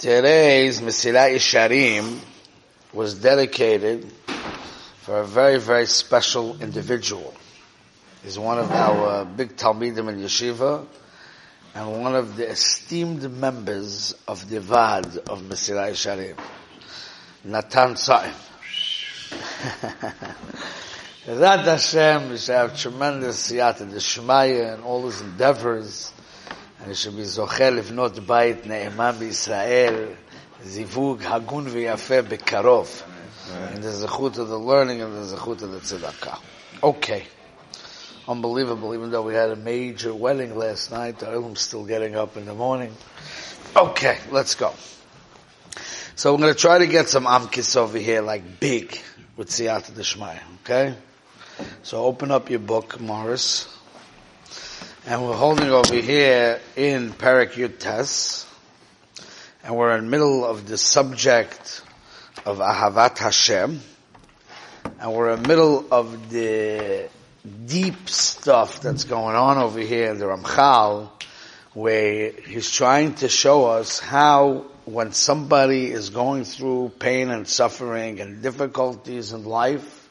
Today's Mesilat Yesharim was dedicated for a very, very special individual. He's one of our big Talmidim in Yeshiva and one of the esteemed members of the Vad of Mesilat Yesharim, Natan Sa'im. That Hashem, we should have tremendous siyata d'shmaya and all his endeavors, and he should be zochel if not bayit ne'eman b'Yisrael, zivug hagun v'yafeh bekarov, and the zechut of the learning and the zechut of the tzedakah. Okay. Unbelievable, even though we had a major wedding last night, I'm still getting up in the morning. Okay, let's go. So I'm going to try to get some amkis over here, like big, with siyata d'shmaya, okay? So open up your book, Morris. And we're holding over here in Parak Yud And we're in the middle of the subject of Ahavat Hashem. And we're in the middle of the deep stuff that's going on over here in the Ramchal, where he's trying to show us how when somebody is going through pain and suffering and difficulties in life,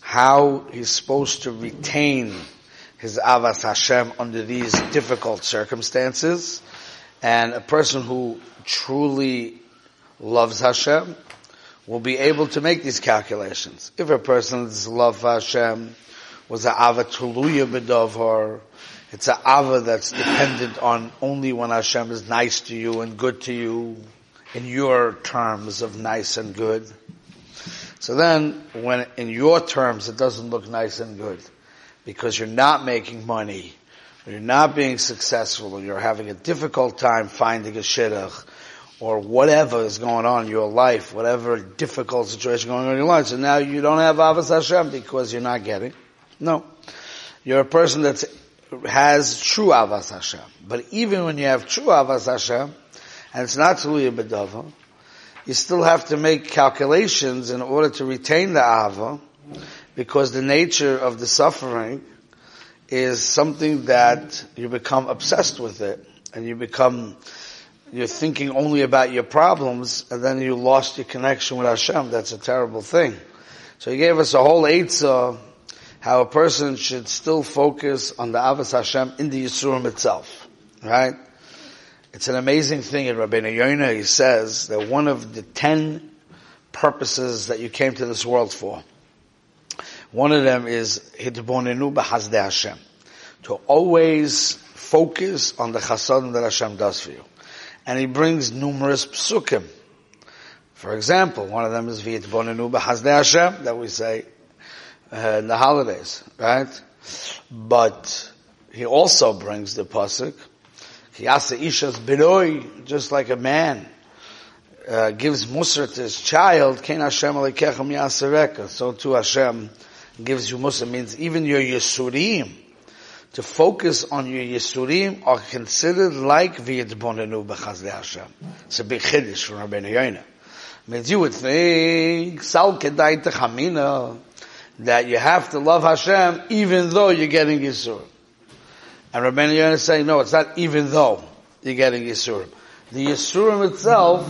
how he's supposed to retain his avas Hashem under these difficult circumstances. And a person who truly loves Hashem will be able to make these calculations. If a person's love for Hashem was an ava tuluya bedovar, it's an ava that's dependent on only when Hashem is nice to you and good to you in your terms of nice and good. So then, when in your terms it doesn't look nice and good, because you're not making money, or you're not being successful, or you're having a difficult time finding a shidduch, or whatever is going on in your life, whatever difficult situation going on in your life, so now you don't have Avos Hashem because you're not getting. No. You're a person that has true Avos Hashem. But even when you have true Avos Hashem, and it's not Tuluya B'Dava, you still have to make calculations in order to retain the ava, because the nature of the suffering is something that you become obsessed with it, and you become, you're thinking only about your problems, and then you lost your connection with Hashem. That's a terrible thing. So he gave us a whole eitzah, how a person should still focus on the Avos Hashem in the Yisurim itself. Right? It's an amazing thing in Rabbeinu Yonah, he says that one of the ten purposes that you came to this world for, one of them is hitbonenu b'chazdei Hashem. To always focus on the chasadim that Hashem does for you. And he brings numerous psukim. For example, one of them is v'yitbonenu b'chazdei Hashem, that we say uh, in the holidays, right? But he also brings the pasuk, Kiyasa Ishas Biroi, just like a man uh, gives Musar to his child, Ken Hashem Alekechem Yasareka. So too Hashem gives you Musar. Means even your Yisurim, to focus on your Yisurim are considered like V'yidbonenu B'chazdei Hashem. It's a big chiddush from Rabbeinu Yoina. Means you would think, Sal Kedai Techamina, that you have to love Hashem even though you're getting Yisurim. And Rabbeinu Yonah is saying, no, it's not even though you're getting Yisurim. The Yisurim itself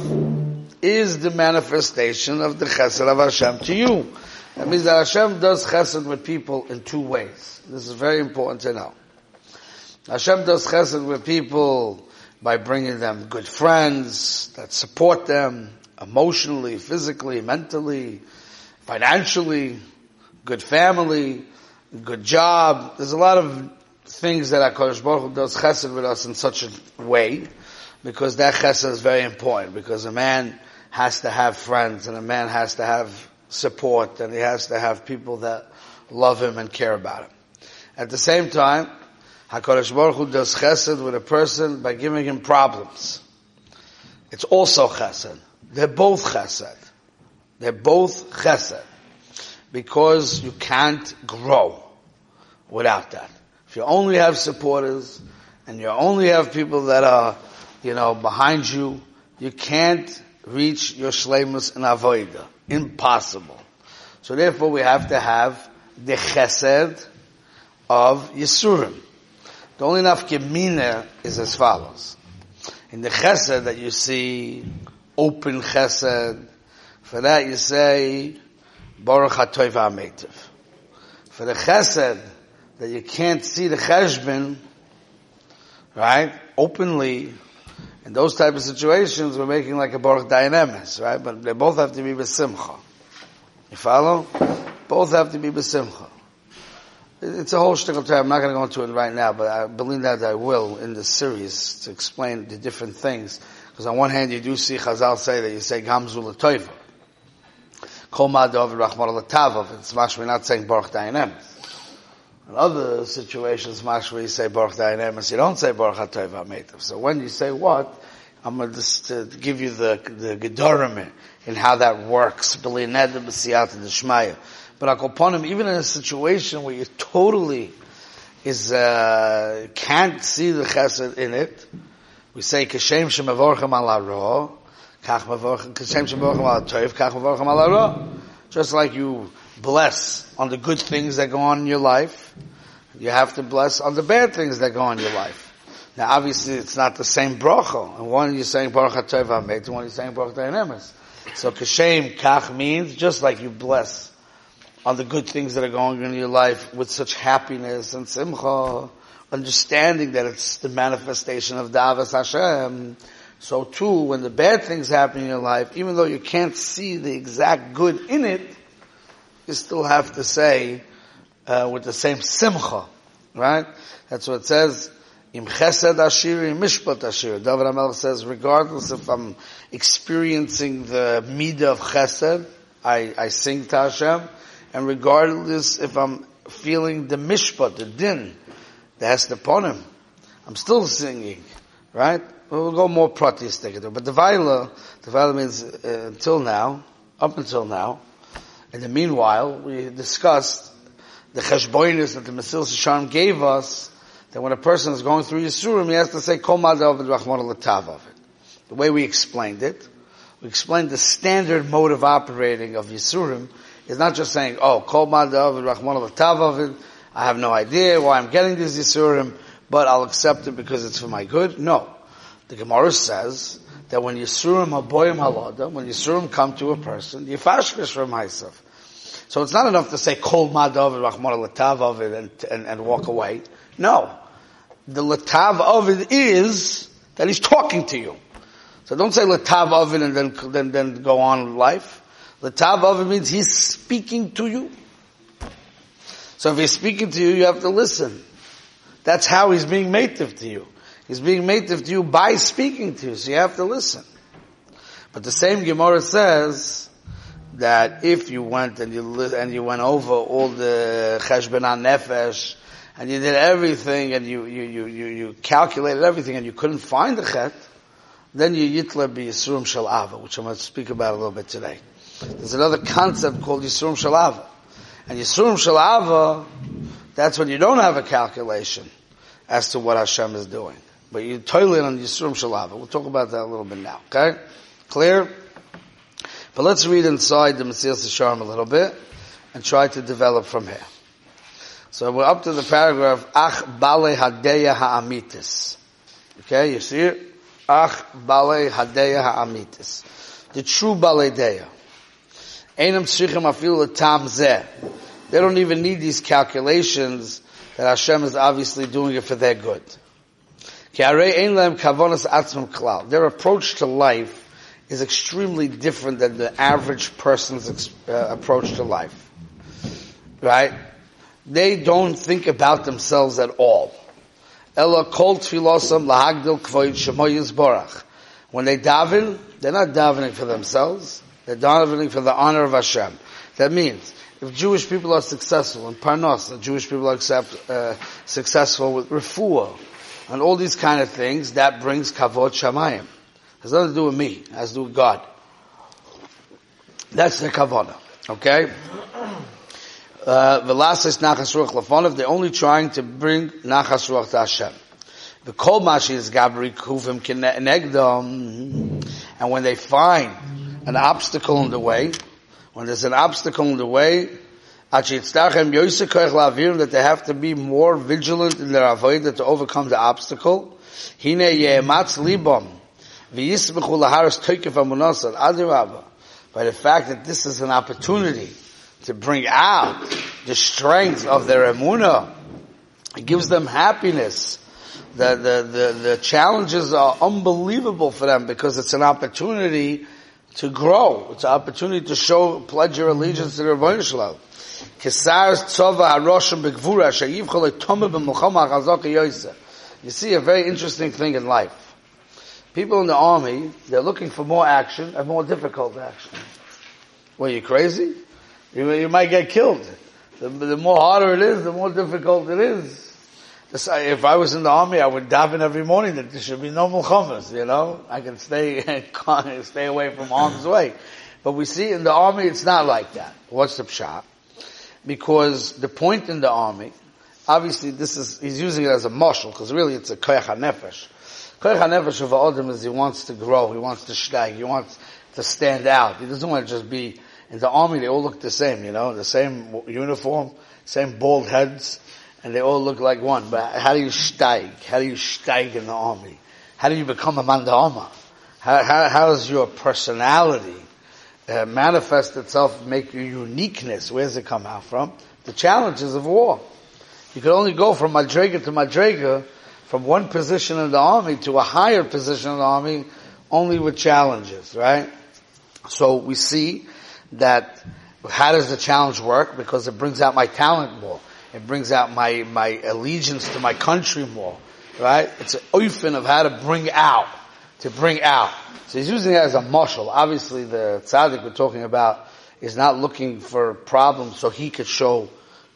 is the manifestation of the Chesed of Hashem to you. That means that Hashem does Chesed with people in two ways. This is very important to know. Hashem does Chesed with people by bringing them good friends that support them emotionally, physically, mentally, financially, good family, good job. There's a lot of things that HaKadosh Baruch Hu does chesed with us in such a way, because that chesed is very important, because a man has to have friends, and a man has to have support, and he has to have people that love him and care about him. At the same time, HaKadosh Baruch Hu does chesed with a person by giving him problems. It's also chesed. They're both chesed. They're both chesed. Because you can't grow without that. If you only have supporters and you only have people that are, you know, behind you, you can't reach your shlemus in avoida. Impossible. So therefore we have to have the chesed of Yisurim. The only enough gemina is as follows. In the chesed that you see, open chesed, for that you say, Baruch HaToiv HaMeitiv. For the chesed, that you can't see the cheshbon, right, openly, in those type of situations, we're making like a Baruch Dayanemes, right? But they both have to be besimcha. You follow? Both have to be besimcha. It's a whole shtickle term. I'm not going to go into it right now, but I believe that I will in the series to explain the different things. Because on one hand, you do see Chazal say that you say Gamzul Toiva. Kol Ma'adov Rachmar Latavav. It's mashma not saying Baruch Dayanem. In other situations, mashma you say Baruch Dayanem, you don't say Baruch HaToiv HaMeitav. So when you say what, I'm going to just uh, give you the, the Gedorim in how that works. But Akoponim, even in a situation where you totally is, uh, can't see the chesed in it, we say, Kashem shemavorchem ala ro, kach mavorchem, Kashem shemavorchem ala toiv, kach mavorchem ala ro. Just like you bless on the good things that go on in your life, you have to bless on the bad things that go on in your life. Now obviously it's not the same bracha. And one you're saying Baruch HaToiv HaMeit, and one you're saying Baruch HaToiv So Kashem Kach means just like you bless on the good things that are going on in your life with such happiness and simcha, understanding that it's the manifestation of Davas Hashem. So too, when the bad things happen in your life, even though you can't see the exact good in it, you still have to say, uh, with the same simcha, right? That's what it says, Im chesed ashir, mishpat ashir. David HaMelech says, regardless if I'm experiencing the midah of chesed, I, I sing to Hashem, and regardless if I'm feeling the mishpat, the din, that's the ponim, I'm still singing, right? We'll go more pratistic, but the vaila, the vaila means uh, until now, up until now. In the meanwhile, we discussed the cheshboinus that the Mesil Shishan gave us, that when a person is going through Yisurim, he has to say, Kol Madav Rachman of it. The way we explained it, we explained the standard mode of operating of Yisurim, is not just saying, oh, Kol Madav Rahman I have no idea why I'm getting these Yisurim, but I'll accept it because it's for my good. No. The Gemara says that when Yisurim Haboyim Halada, when Yisurim come to a person, Yifashkish from myself. So it's not enough to say Kol Madav Rahman Latav of it and, and, and walk away. No. The Latav is that he's talking to you. So don't say Latav and then, then, then go on with life. The tav of means he's speaking to you. So if he's speaking to you, you have to listen. That's how he's being native to you. He's being made to you by speaking to you, so you have to listen. But the same Gemara says that if you went and you and you went over all the cheshbon nefesh and you did everything and you you you you, you calculated everything and you couldn't find the chet, then you yitla be yisrum shel ava, which I'm going to speak about a little bit today. There's another concept called Yisurim Shalava. And Yisurim Shalava, that's when you don't have a calculation as to what Hashem is doing. But you toilet on Yisurim Shalava. We'll talk about that a little bit now. Okay? Clear? But let's read inside the Mesilas Yesharim a little bit and try to develop from here. So we're up to the paragraph Ach Bale Hadeya Ha'amitis. Okay, you see it? Ach Bale Hadeya Ha'amitis. The true Bale Deya. They don't even need these calculations that Hashem is obviously doing it for their good. Their approach to life is extremely different than the average person's uh, approach to life. Right? They don't think about themselves at all. When they daven, they're not davening for themselves. They're davening for the honor of Hashem. That means, if Jewish people are successful in Parnos, the Jewish people are accept, uh, successful with refuah, and all these kind of things, that brings kavod shamayim. Has nothing to do with me. It has to do with God. That's the kavod. Okay? Velasis nachas ruach lafonov, they're only trying to bring nachas ruach to Hashem. The kol mashi is gabri kuvim kinegdom, and when they find an obstacle in the way, when there's an obstacle in the way, that they have to be more vigilant in their avodah to overcome the obstacle. V'yismechu laharis toikif. By the fact that this is an opportunity to bring out the strength of their emunah, it gives them happiness. The, the, the, the challenges are unbelievable for them because it's an opportunity to grow. It's an opportunity to show, pledge your allegiance to the Rebbeinu Shalom. You see a very interesting thing in life. People in the army, they're looking for more action and more difficult action. Well, you crazy? You, you might get killed. The, the more harder it is, the more difficult it is. If I was in the army, I would daven every morning that there should be no mulchamas, you know? I can stay, stay away from harm's way. But we see in the army, it's not like that. What's the pshat? Because the point in the army, obviously this is, he's using it as a mashal, because really it's a koyach nefesh. Koyach nefesh of Adam is he wants to grow, he wants to steig, he wants to stand out. He doesn't want to just be, in the army they all look the same, you know, the same uniform, same bald heads, and they all look like one. But how do you steig? How do you steig in the army? How do you become a man How, how, how does your personality uh, manifest itself, make your uniqueness? Where does it come out from? The challenges of war. You could only go from Madrega to Madrega, from one position in the army to a higher position in the army, only with challenges, right? So we see that how does the challenge work? Because it brings out my talent more. It brings out my, my allegiance to my country more, right? It's an oifen of how to bring out, to bring out. So he's using it as a mashal. Obviously the tzaddik we're talking about is not looking for problems so he could show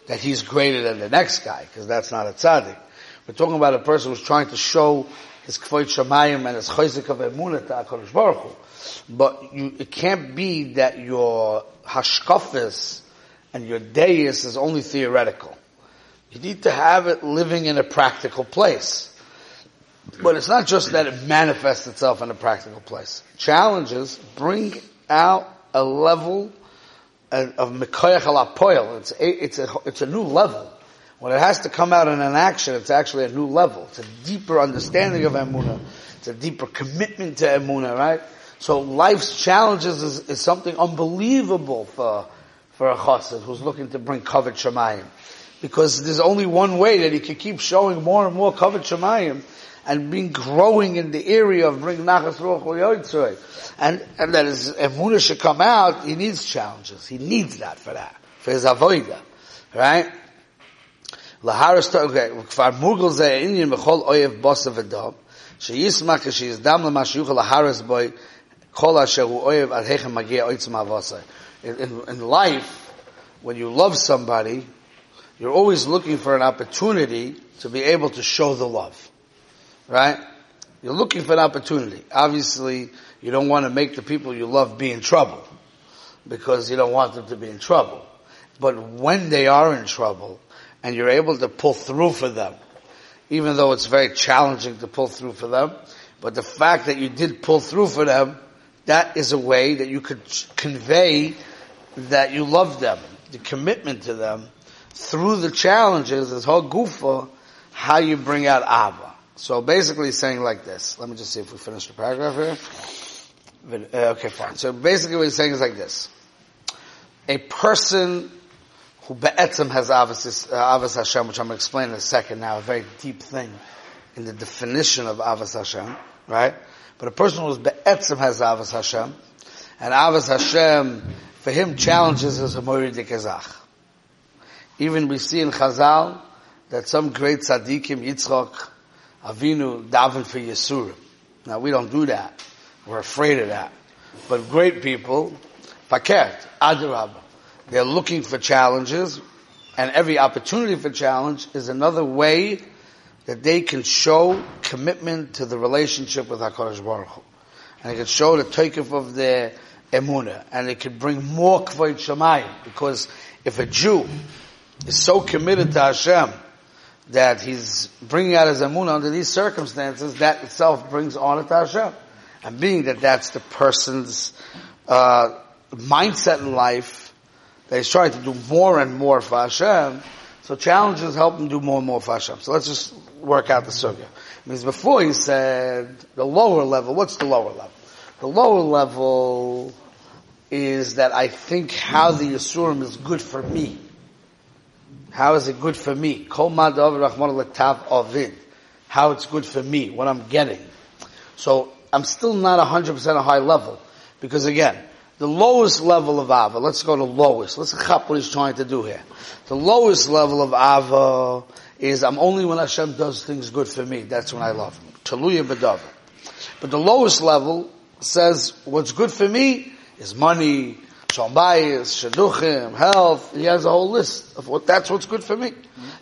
that he's greater than the next guy, because that's not a tzaddik. We're talking about a person who's trying to show his kvoit shamayim and his chayzik of emunah to HaKadosh Baruch Hu. But you, it can't be that your hashkafis and your deis is only theoretical. You need to have it living in a practical place. But it's not just that it manifests itself in a practical place. Challenges bring out a level of Mikoyach al It's a, it's a, it's a new level. When it has to come out in an action, it's actually a new level. It's a deeper understanding of Emunah. It's a deeper commitment to Emunah, right? So life's challenges is, is something unbelievable for, for a chassid who's looking to bring covet shemayim because there's only one way that he can keep showing more and more covet shemayim and being growing in the area of bring nachas ruach and and that his emuna should come out. He needs challenges. He needs that for that for his avoida, right? Laharis okay. Kfar mugel ze bechol oyev laharis boy kol asher hu oyev ad hechem avosai. In life, when you love somebody, you're always looking for an opportunity to be able to show the love. Right? You're looking for an opportunity. Obviously, you don't want to make the people you love be in trouble because you don't want them to be in trouble. But when they are in trouble and you're able to pull through for them, even though it's very challenging to pull through for them, but the fact that you did pull through for them, that is a way that you could convey that you love them, the commitment to them, through the challenges is whole gufa how you bring out Abba. So basically saying like this. Let me just see if we finish the paragraph here. Uh, okay, fine. So basically what he's saying is like this. A person who be'etzim has uh, avas Hashem, which I'm going to explain in a second now, a very deep thing in the definition of avas Hashem, right? But a person who's be'etzim has avas Hashem, and avas Hashem, for him challenges is a morid ezach. Even we see in Chazal that some great tzaddikim, Yitzchok, Avinu, daven for Yisurim. Now we don't do that. We're afraid of that. But great people, Paket, Adirab, they're looking for challenges, and every opportunity for challenge is another way that they can show commitment to the relationship with HaKadosh Baruch Hu. And it can show the takeoff of their emunah, and it can bring more kvoit shemayim, because if a Jew is so committed to Hashem that he's bringing out his amunah under these circumstances, that itself brings honor to Hashem. And being that that's the person's uh, mindset in life, that he's trying to do more and more for Hashem, so challenges help him do more and more for Hashem. So let's just work out the sugya. Means before he said the lower level. What's the lower level? The lower level is that I think how the Yisurim is good for me. How is it good for me? Kol ovid. How it's good for me, what I'm getting. So I'm still not 100% a high level. Because again, the lowest level of Ava, let's go to lowest. Let's chop what he's trying to do here. The lowest level of Ava is I'm only when Hashem does things good for me. That's when I love him. Taluya bedava. But the lowest level says what's good for me is money, shalbayis, shaduchim, health. He has a whole list of what that's what's good for me.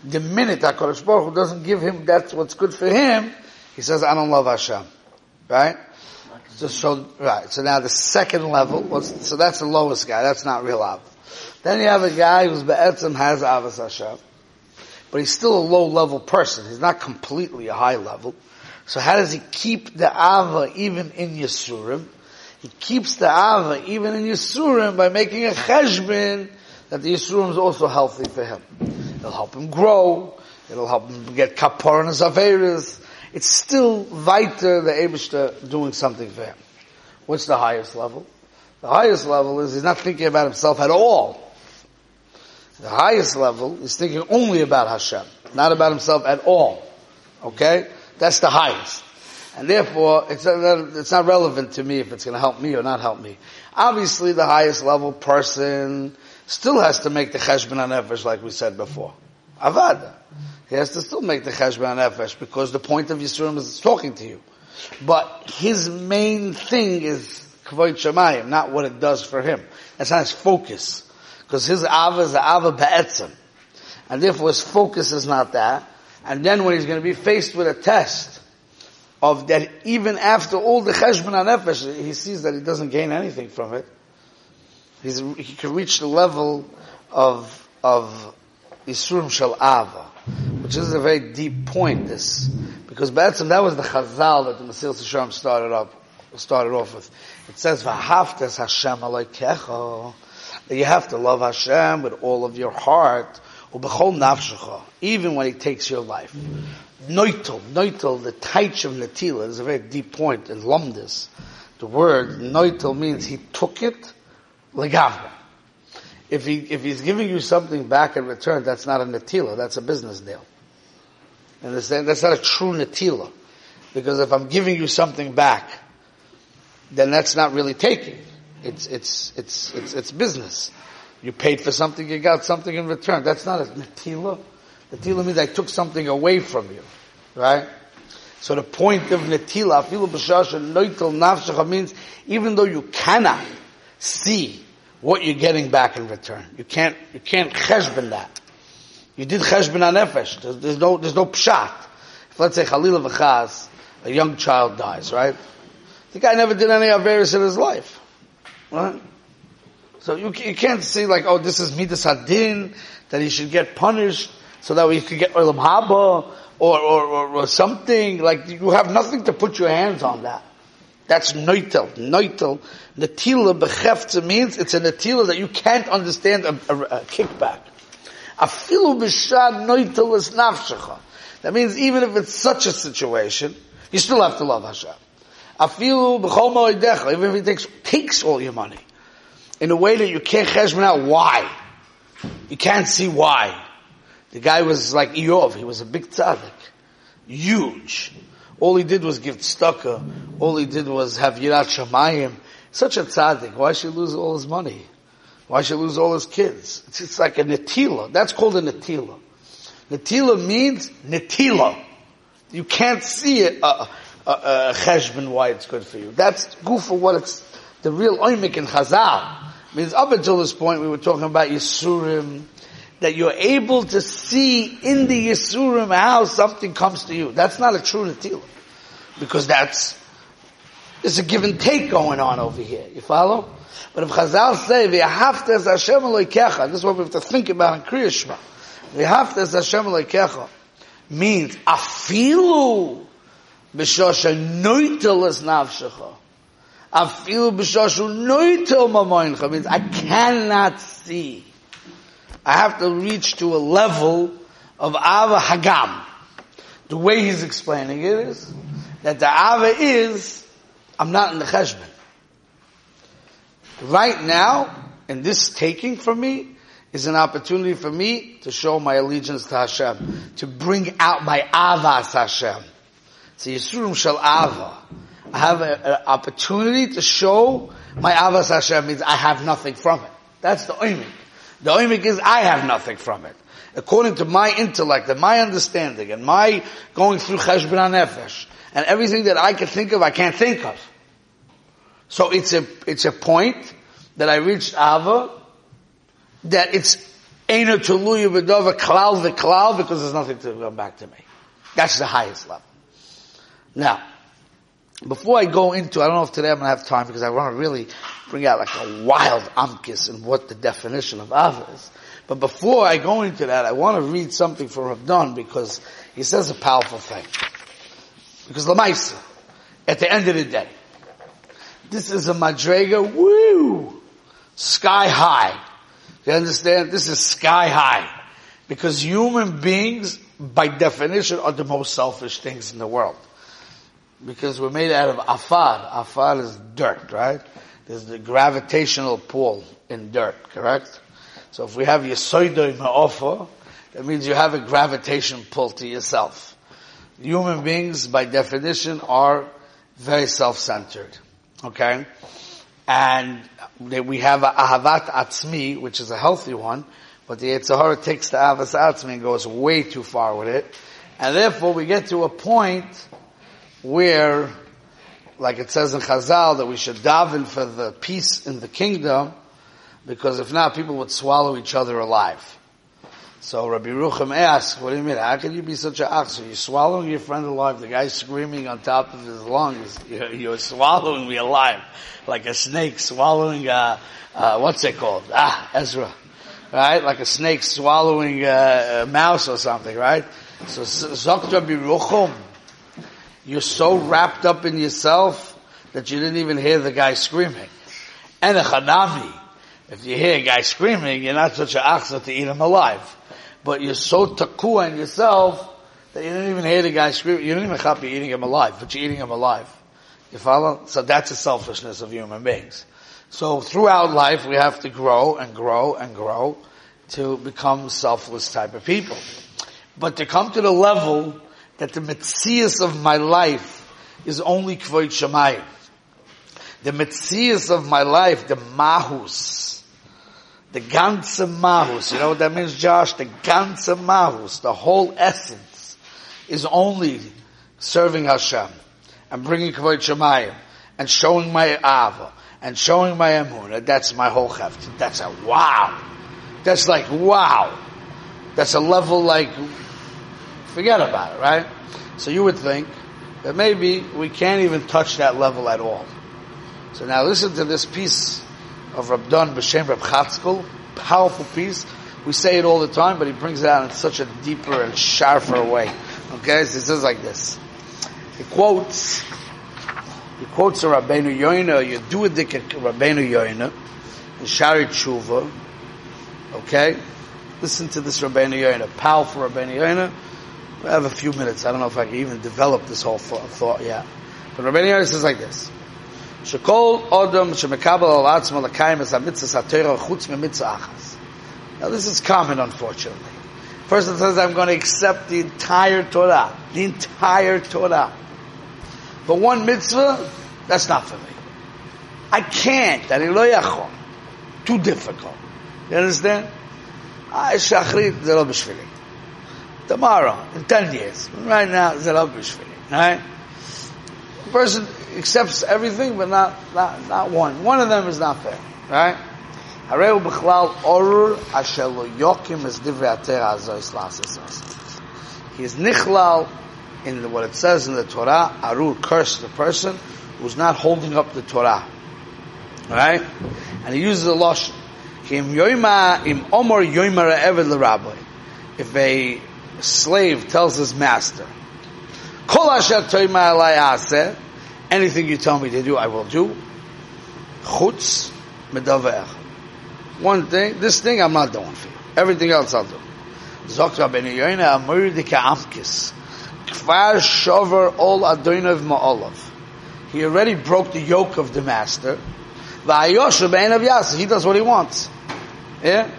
The minute HaKadosh Baruch Hu doesn't give him that's what's good for him, he says, I don't love Hashem. Right? So, so, right. So now the second level, so that's the lowest guy. That's not real Av. Then you have a guy who's Be'etzim has Avas Hashem. But he's still a low level person. He's not completely a high level. So how does he keep the Ava even in Yisurim? He keeps the Ava even in Yisurim by making a cheshbon that the Yisurim is also healthy for him. It'll help him grow. It'll help him get kapar and averis. It's still weiter the Abishta doing something for him. What's the highest level? The highest level is he's not thinking about himself at all. The highest level is thinking only about Hashem, not about himself at all. Okay? That's the highest. And therefore, it's not, it's not relevant to me if it's going to help me or not help me. Obviously, the highest level person still has to make the cheshbon nefesh, like we said before. Avada. He has to still make the cheshbon nefesh because the point of Yisroel is talking to you. But his main thing is kvoit shemayim, not what it does for him. That's not his focus. Because his ava is the ava be'etzim. And therefore his focus is not that. And then when he's going to be faced with a test, of that even after all the cheshbon nefesh, he sees that he doesn't gain anything from it. He's, he can reach the level of of Yisrum Shal Ava, which is a very deep point. This because that was the Chazal that the Masil Shalom started up started off with. It says V'haftes Hashem that you have to love Hashem with all of your heart, even when He takes your life. Noitel, noitel, the taich of netila is a very deep point in Lumdis. The word noitel means he took it legavra. If he, if he's giving you something back in return, that's not a netila, that's a business deal. Understand? That's not a true netila. Because if I'm giving you something back, then that's not really taking. It's, it's, it's, it's, it's business. You paid for something, you got something in return. That's not a netila. Netila means I took something away from you. Right? So the point of netila, afilu b'shasha noitel nafshecha means even though you cannot see what you're getting back in return, you can't, you can't cheshbon that. You did cheshbon on nefesh. There's, there's, no, there's no pshat. If let's say Chalila v'chaz, a young child dies, right? The guy never did any Averis in his life. Right? So you, you can't say like, oh, this is midas hadin, that he should get punished so that we could get olam haba or, or, or, or, something. Like you have nothing to put your hands on that. That's noitel. Noitel. Netila bechefta means it's a netila that you can't understand a, a, a kickback. Afilu b'shad noitel is nafshecha. That means even if it's such a situation, you still have to love Hashem. Afilu b'chol moedecha, even if he takes, takes all your money in a way that you can't cheshbon out why. You can't see why. The guy was like Eov. He was a big tzaddik. Huge. All he did was give tzedakah. All he did was have yirat shamayim. Such a tzaddik. Why should he lose all his money? Why should he lose all his kids? It's, it's like a netila. That's called a netila. Netila means netila. You can't see it, uh, uh, uh, cheshbon why it's good for you. That's goof for what it's, the real oimik in chazal. Means up until this point we were talking about Yisurim, that you're able to see in the Yisurim how something comes to you. That's not a true Natila. Because that's, there's a give and take going on over here. You follow? But if Chazal say, V'yahavtes Hashem Eloikecha, this is what we have to think about in Kriya Shema. V'yahavtes Hashem Eloikecha means, afilu b'shosha noitel es nafshecha. Afilu b'shosha noitel mamoincha means, I cannot see I have to reach to a level of Ava Hagam. The way he's explaining it is that the ava is, I'm not in the cheshbon. Right now, in this taking from me, is an opportunity for me to show my allegiance to Hashem, to bring out my avas Hashem. It's a Yisroom Shel Ava. I have an opportunity to show my avas Hashem means I have nothing from it. That's the oimik. The oimik is I have nothing from it. According to my intellect and my understanding and my going through cheshbon nefesh and everything that I can think of, I can't think of. So it's a, it's a point that I reached Ava that it's Eina Tuluya B'dova Klal V'Klal because there's nothing to come back to me. That's the highest level. Now, before I go into, I don't know if today I'm going to have time because I want to really bring out like a wild amkis and what the definition of Ava is. But before I go into that, I want to read something from Rav because he says a powerful thing. Because Lamaisa, at the end of the day, this is a madrega, woo, sky high. You understand? This is sky high. Because human beings, by definition, are the most selfish things in the world. Because we're made out of afar. Afar is dirt, right? There's the gravitational pull in dirt, correct? So if we have Yesoidoi Ma'ofa, that means you have a gravitation pull to yourself. Human beings, by definition, are very self-centered. Okay? And we have a Ahavat Atzmi, which is a healthy one, but the Yetzer Hara takes the Ahavas Atzmi and goes way too far with it. And therefore we get to a point where, like it says in Chazal, that we should daven for the peace in the kingdom, because if not, people would swallow each other alive. So Rabbi Rucham asks, what do you mean? How can you be such an? So you're swallowing your friend alive, the guy's screaming on top of his lungs, you're, you're swallowing me alive, like a snake swallowing, uh, uh, what's it called? Ah, Ezra. Right? Like a snake swallowing uh, a mouse or something, right? So, Zokt Rabbi Rucham, you're so wrapped up in yourself that you didn't even hear the guy screaming. And a chanami, if you hear a guy screaming, you're not such an achza to eat him alive. But you're so takua in yourself that you didn't even hear the guy screaming. You didn't even copy eating him alive, but you're eating him alive. You follow? So that's the selfishness of human beings. So throughout life, we have to grow and grow and grow to become selfless type of people. But to come to the level that the mitzias of my life is only kvoit shemayim. The mitzias of my life, the mahus, the ganze mahus, you know what that means, Josh? The ganze mahus, the whole essence, is only serving Hashem and bringing kavod shemayim and showing my ava and showing my emunah. That's my whole heft. That's a wow. That's like wow. That's a level like Forget about it, right? So you would think that maybe we can't even touch that level at all. So now listen to this piece of Rabdan B'Shem Rab Chatzkel, powerful piece. We say it all the time, but he brings it out in such a deeper and sharper way. Okay, so he says like this. He quotes, he quotes a Rabbeinu Yoina, you do a dik Rabbeinu Yoina, in Shari Tshuva, okay? Listen to this Rabbeinu Yoina, powerful Rabbeinu Yoina, I have a few minutes. I don't know if I can even develop this whole thought yet. But Rabbi Yehuda says like this. Shekol odom shemekabel al atzma l'kayim es ha-mitzvah satero chutz me achas. Now this is common, unfortunately. Person says, I'm going to accept the entire Torah. The entire Torah. But one mitzvah, that's not for me. I can't. Too difficult. You understand? I shachrit, they're b'shvili tomorrow, in 10 years. Right now, it's a love bishvili, right? The person accepts everything, but not, not, not one. One of them is not fair, right? Hareu b'chlal orur asher lo yokim es divrei ater azois lasisas. He is nichlal in the, what it says in the Torah, arur, cursed the person who's not holding up the Torah. Right? And he uses a lotion. If a slave tells his master, anything you tell me to do, I will do. Chutz medaver. One thing, this thing I'm not doing for you. Everything else I'll do. Zok Rabbeinu Yoina Amurdika Amkis. Kvar shover all adoinav ma'olav. He already broke the yoke of the master. Va'ayosha be'en of yas. He does what he wants. Yeah?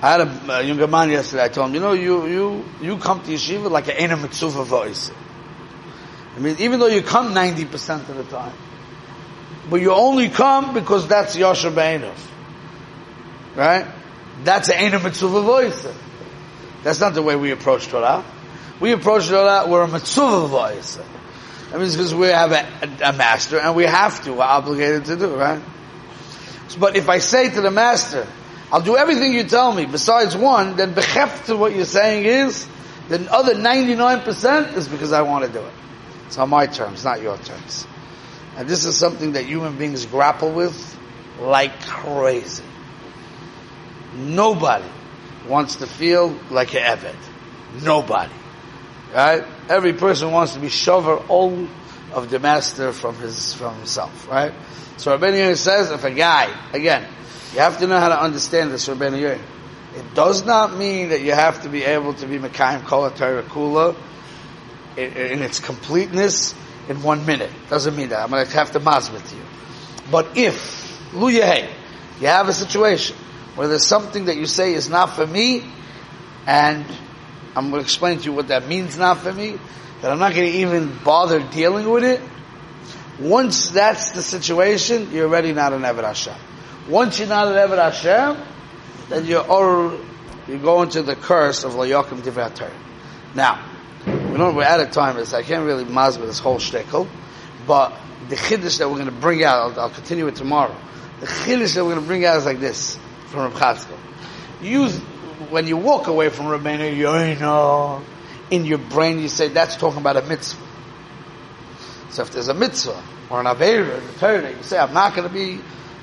I had a, a younger man yesterday. I told him, you know, you you you come to yeshiva like an ena mitzvah voice. I mean, even though you come ninety percent of the time, but you only come because that's yosher be'enov, right? That's an ena mitzvah voice. That's not the way we approach Torah. We approach Torah. We're a mitzvah voice. That means because we have a, a, a, master and we have to, we're obligated to do, right? But if I say to the master, I'll do everything you tell me besides one, then becheft to what you're saying is, the other 99% is because I want to do it. It's on my terms, not your terms. And this is something that human beings grapple with like crazy. Nobody wants to feel like an Eved. Nobody. Right? Every person wants to be shover all of the master from his, from himself, right? So Rabbeinu says, if a guy, again, you have to know how to understand this, Rabbeinu Yehuda. It does not mean that you have to be able to be Mekayim Kol Kula in, its completeness in one minute. Doesn't mean that. I'm going to have to mas with you. But if, Luyahei, you have a situation where there's something that you say is not for me, and I'm going to explain to you what that means not for me, that I'm not going to even bother dealing with it. Once that's the situation, you're already not an Eved Hashem. Once you're not an Eved Hashem, then you're or you go into the curse of Layokim Divrei Now, we know we're out of time, so I can't really mazba this whole shtickle, but the chiddush that we're going to bring out, I'll, I'll, continue it tomorrow. The chiddush that we're going to bring out is like this from Reb Chatzkel. Use when you walk away from Rabbeinu Yoino, in your brain you say that's talking about a mitzvah. So if there's a mitzvah or an aveira in the Torah, you say I'm not going to be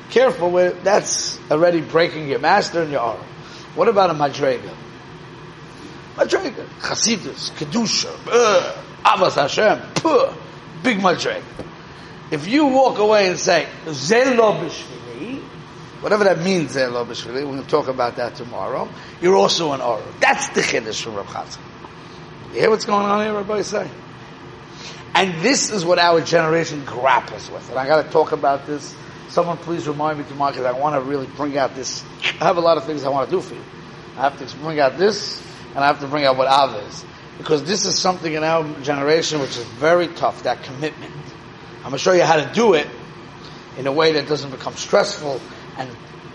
careful with, that's already breaking your master and your aura. What about a madrega? Madrega, Chasidus, Kedusha, uh, Hashem, puh, big madrega. If you walk away and say, Zelo b'shvili, whatever that means, Zelo b'shvili, we're going to talk about that tomorrow, you're also an aura. That's the chiddush from Rav Chatzkel. You hear what's going on here, everybody say? And this is what our generation grapples with. And I got to talk about this Someone please remind me tomorrow because I want to really bring out this. I have a lot of things I want to do for you. I have to bring out this, and I have to bring out what Av is. Because this is something in our generation which is very tough, that commitment. I'm going to show you how to do it in a way that doesn't become stressful and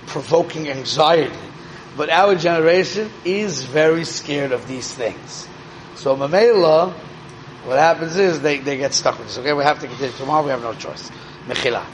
provoking anxiety. But our generation is very scared of these things. So Mamela, what happens is they, they get stuck with this. Okay, we have to continue. Tomorrow we have no choice. Mechila.